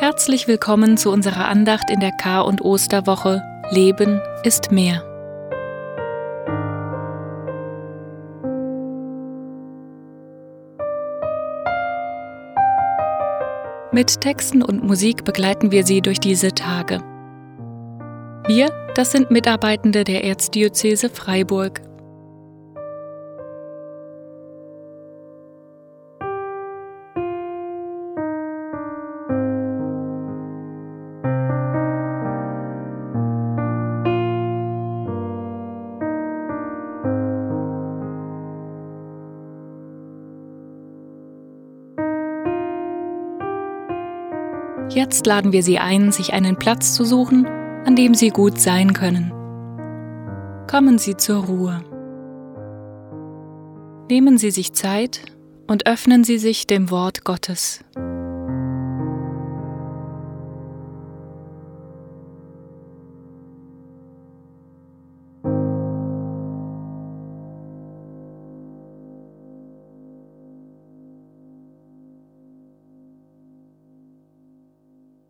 Herzlich willkommen zu unserer Andacht in der Kar- und Osterwoche Leben ist mehr. Mit Texten und Musik begleiten wir Sie durch diese Tage. Wir, das sind Mitarbeitende der Erzdiözese Freiburg. Jetzt laden wir Sie ein, sich einen Platz zu suchen, an dem Sie gut sein können. Kommen Sie zur Ruhe. Nehmen Sie sich Zeit und öffnen Sie sich dem Wort Gottes.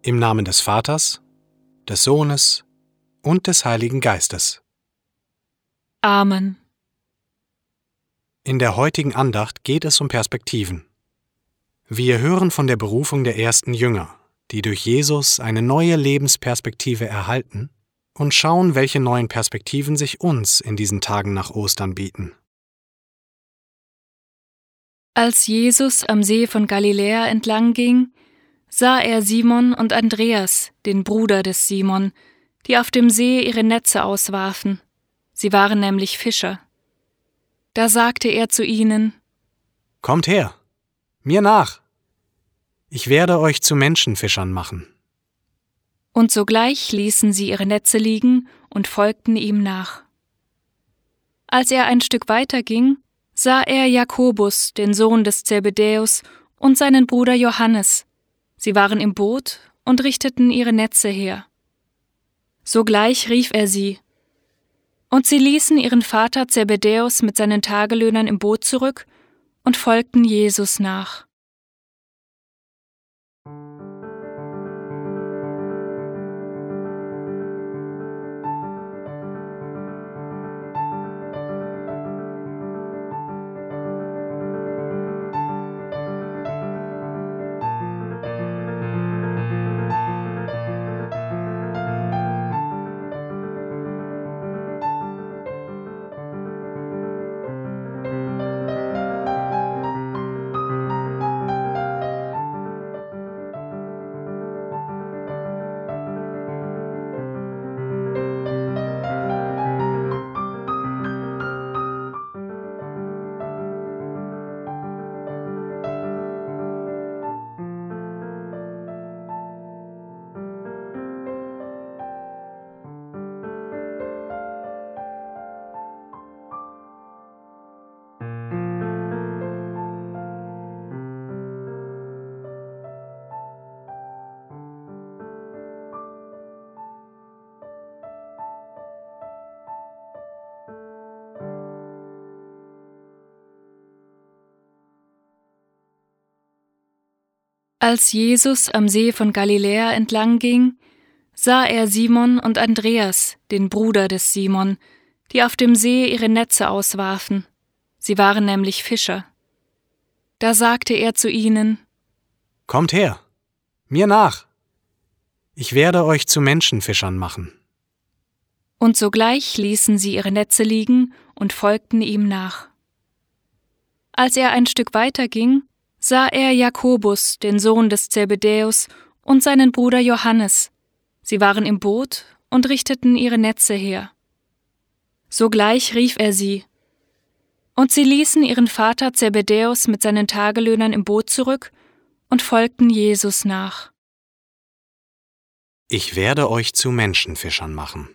Im Namen des Vaters, des Sohnes und des Heiligen Geistes. Amen. In der heutigen Andacht geht es um Perspektiven. Wir hören von der Berufung der ersten Jünger, die durch Jesus eine neue Lebensperspektive erhalten, und schauen, welche neuen Perspektiven sich uns in diesen Tagen nach Ostern bieten. Als Jesus am See von Galiläa entlang ging, sah er Simon und Andreas, den Bruder des Simon, die auf dem See ihre Netze auswarfen. Sie waren nämlich Fischer. Da sagte er zu ihnen Kommt her, mir nach. Ich werde euch zu Menschenfischern machen. Und sogleich ließen sie ihre Netze liegen und folgten ihm nach. Als er ein Stück weiter ging, sah er Jakobus, den Sohn des Zebedäus, und seinen Bruder Johannes, Sie waren im Boot und richteten ihre Netze her. Sogleich rief er sie. Und sie ließen ihren Vater Zebedäus mit seinen Tagelöhnern im Boot zurück und folgten Jesus nach. Als Jesus am See von Galiläa entlang ging, sah er Simon und Andreas, den Bruder des Simon, die auf dem See ihre Netze auswarfen. Sie waren nämlich Fischer. Da sagte er zu ihnen Kommt her, mir nach. Ich werde euch zu Menschenfischern machen. Und sogleich ließen sie ihre Netze liegen und folgten ihm nach. Als er ein Stück weiter ging, sah er Jakobus, den Sohn des Zebedäus, und seinen Bruder Johannes. Sie waren im Boot und richteten ihre Netze her. Sogleich rief er sie. Und sie ließen ihren Vater Zebedäus mit seinen Tagelöhnern im Boot zurück und folgten Jesus nach. Ich werde euch zu Menschenfischern machen.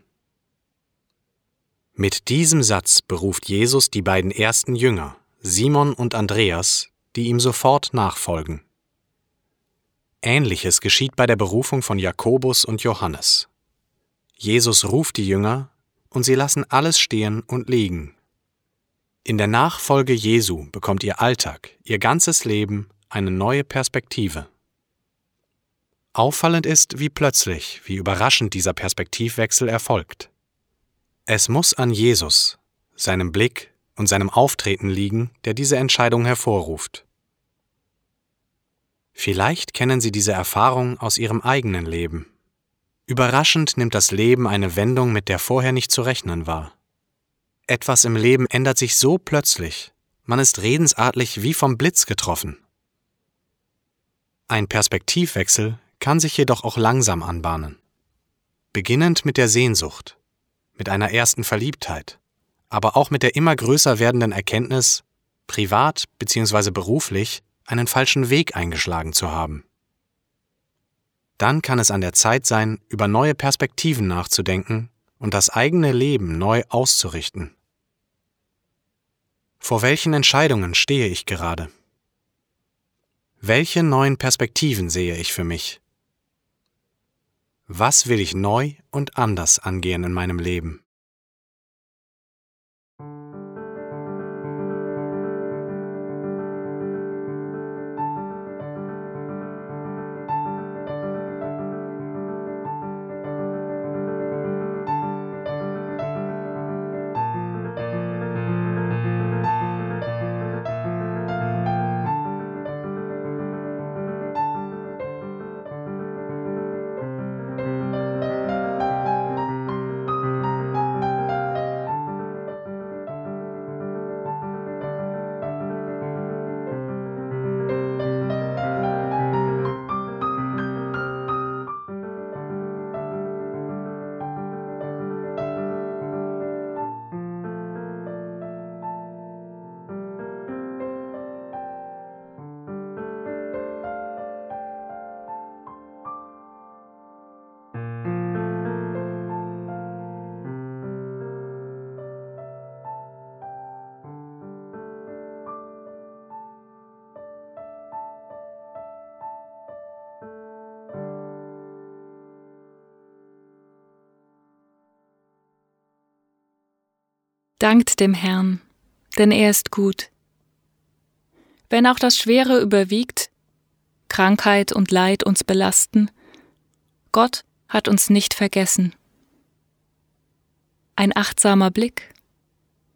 Mit diesem Satz beruft Jesus die beiden ersten Jünger, Simon und Andreas, die ihm sofort nachfolgen. Ähnliches geschieht bei der Berufung von Jakobus und Johannes. Jesus ruft die Jünger und sie lassen alles stehen und liegen. In der Nachfolge Jesu bekommt ihr Alltag, ihr ganzes Leben eine neue Perspektive. Auffallend ist, wie plötzlich, wie überraschend dieser Perspektivwechsel erfolgt. Es muss an Jesus, seinem Blick und seinem Auftreten liegen, der diese Entscheidung hervorruft. Vielleicht kennen Sie diese Erfahrung aus Ihrem eigenen Leben. Überraschend nimmt das Leben eine Wendung, mit der vorher nicht zu rechnen war. Etwas im Leben ändert sich so plötzlich, man ist redensartlich wie vom Blitz getroffen. Ein Perspektivwechsel kann sich jedoch auch langsam anbahnen. Beginnend mit der Sehnsucht, mit einer ersten Verliebtheit, aber auch mit der immer größer werdenden Erkenntnis, privat bzw. beruflich einen falschen Weg eingeschlagen zu haben. Dann kann es an der Zeit sein, über neue Perspektiven nachzudenken und das eigene Leben neu auszurichten. Vor welchen Entscheidungen stehe ich gerade? Welche neuen Perspektiven sehe ich für mich? Was will ich neu und anders angehen in meinem Leben? Dankt dem Herrn, denn er ist gut. Wenn auch das Schwere überwiegt, Krankheit und Leid uns belasten, Gott hat uns nicht vergessen. Ein achtsamer Blick,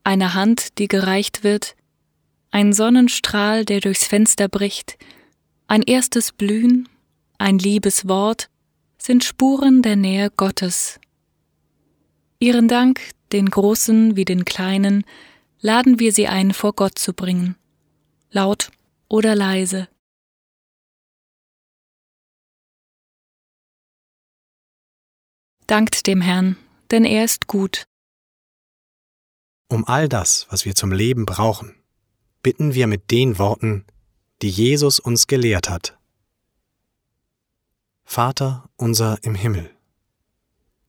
eine Hand, die gereicht wird, ein Sonnenstrahl, der durchs Fenster bricht, ein erstes Blühen, ein liebes Wort sind Spuren der Nähe Gottes. Ihren Dank, den Großen wie den Kleinen, laden wir sie ein, vor Gott zu bringen, laut oder leise. Dankt dem Herrn, denn er ist gut. Um all das, was wir zum Leben brauchen, bitten wir mit den Worten, die Jesus uns gelehrt hat. Vater unser im Himmel,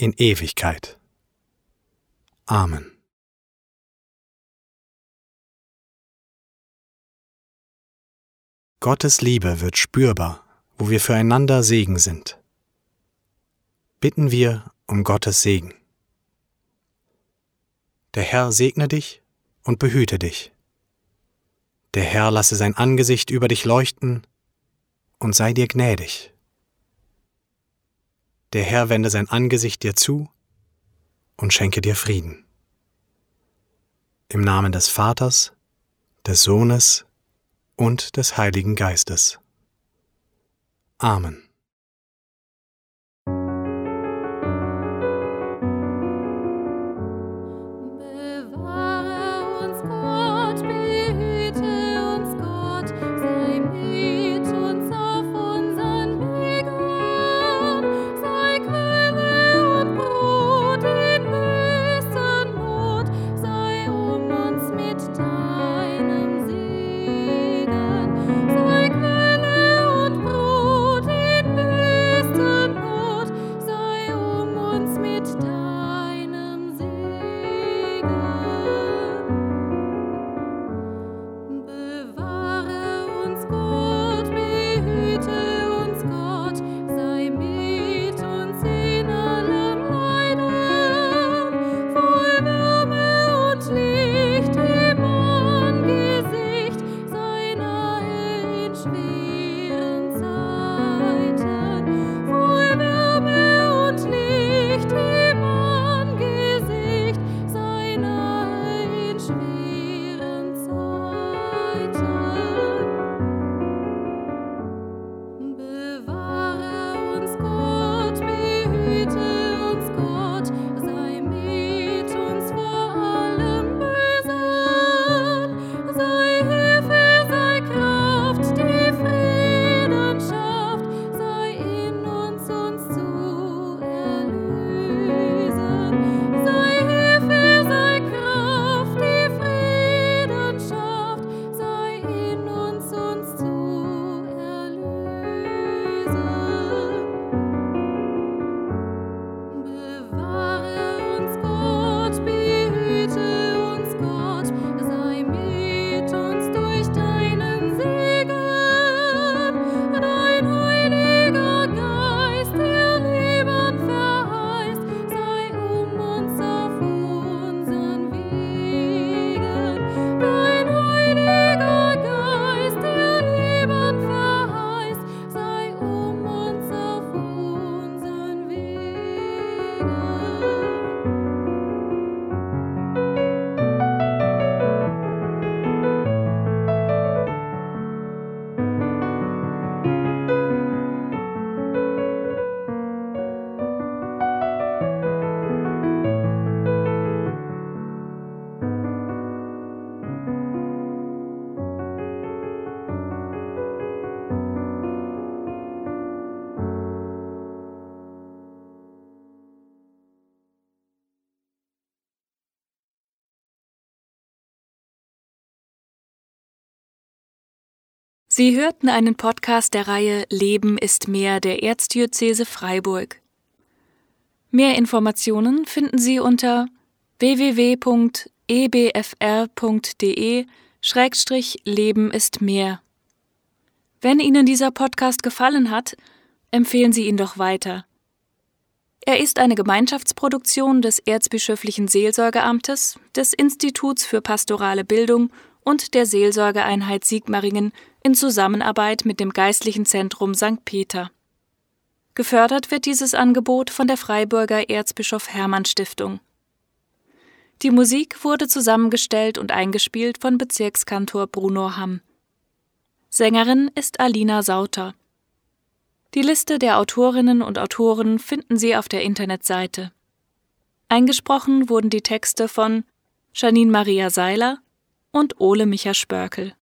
in Ewigkeit. Amen. Gottes Liebe wird spürbar, wo wir füreinander Segen sind. Bitten wir um Gottes Segen. Der Herr segne dich und behüte dich. Der Herr lasse sein Angesicht über dich leuchten und sei dir gnädig. Der Herr wende sein Angesicht dir zu und schenke dir Frieden. Im Namen des Vaters, des Sohnes und des Heiligen Geistes. Amen. Sie hörten einen Podcast der Reihe Leben ist mehr der Erzdiözese Freiburg. Mehr Informationen finden Sie unter www.ebfr.de-leben ist mehr. Wenn Ihnen dieser Podcast gefallen hat, empfehlen Sie ihn doch weiter. Er ist eine Gemeinschaftsproduktion des Erzbischöflichen Seelsorgeamtes, des Instituts für pastorale Bildung und der Seelsorgeeinheit Sigmaringen in Zusammenarbeit mit dem Geistlichen Zentrum St. Peter. Gefördert wird dieses Angebot von der Freiburger Erzbischof Hermann Stiftung. Die Musik wurde zusammengestellt und eingespielt von Bezirkskantor Bruno Hamm. Sängerin ist Alina Sauter. Die Liste der Autorinnen und Autoren finden Sie auf der Internetseite. Eingesprochen wurden die Texte von Janine Maria Seiler und Ole Micha Spörkel.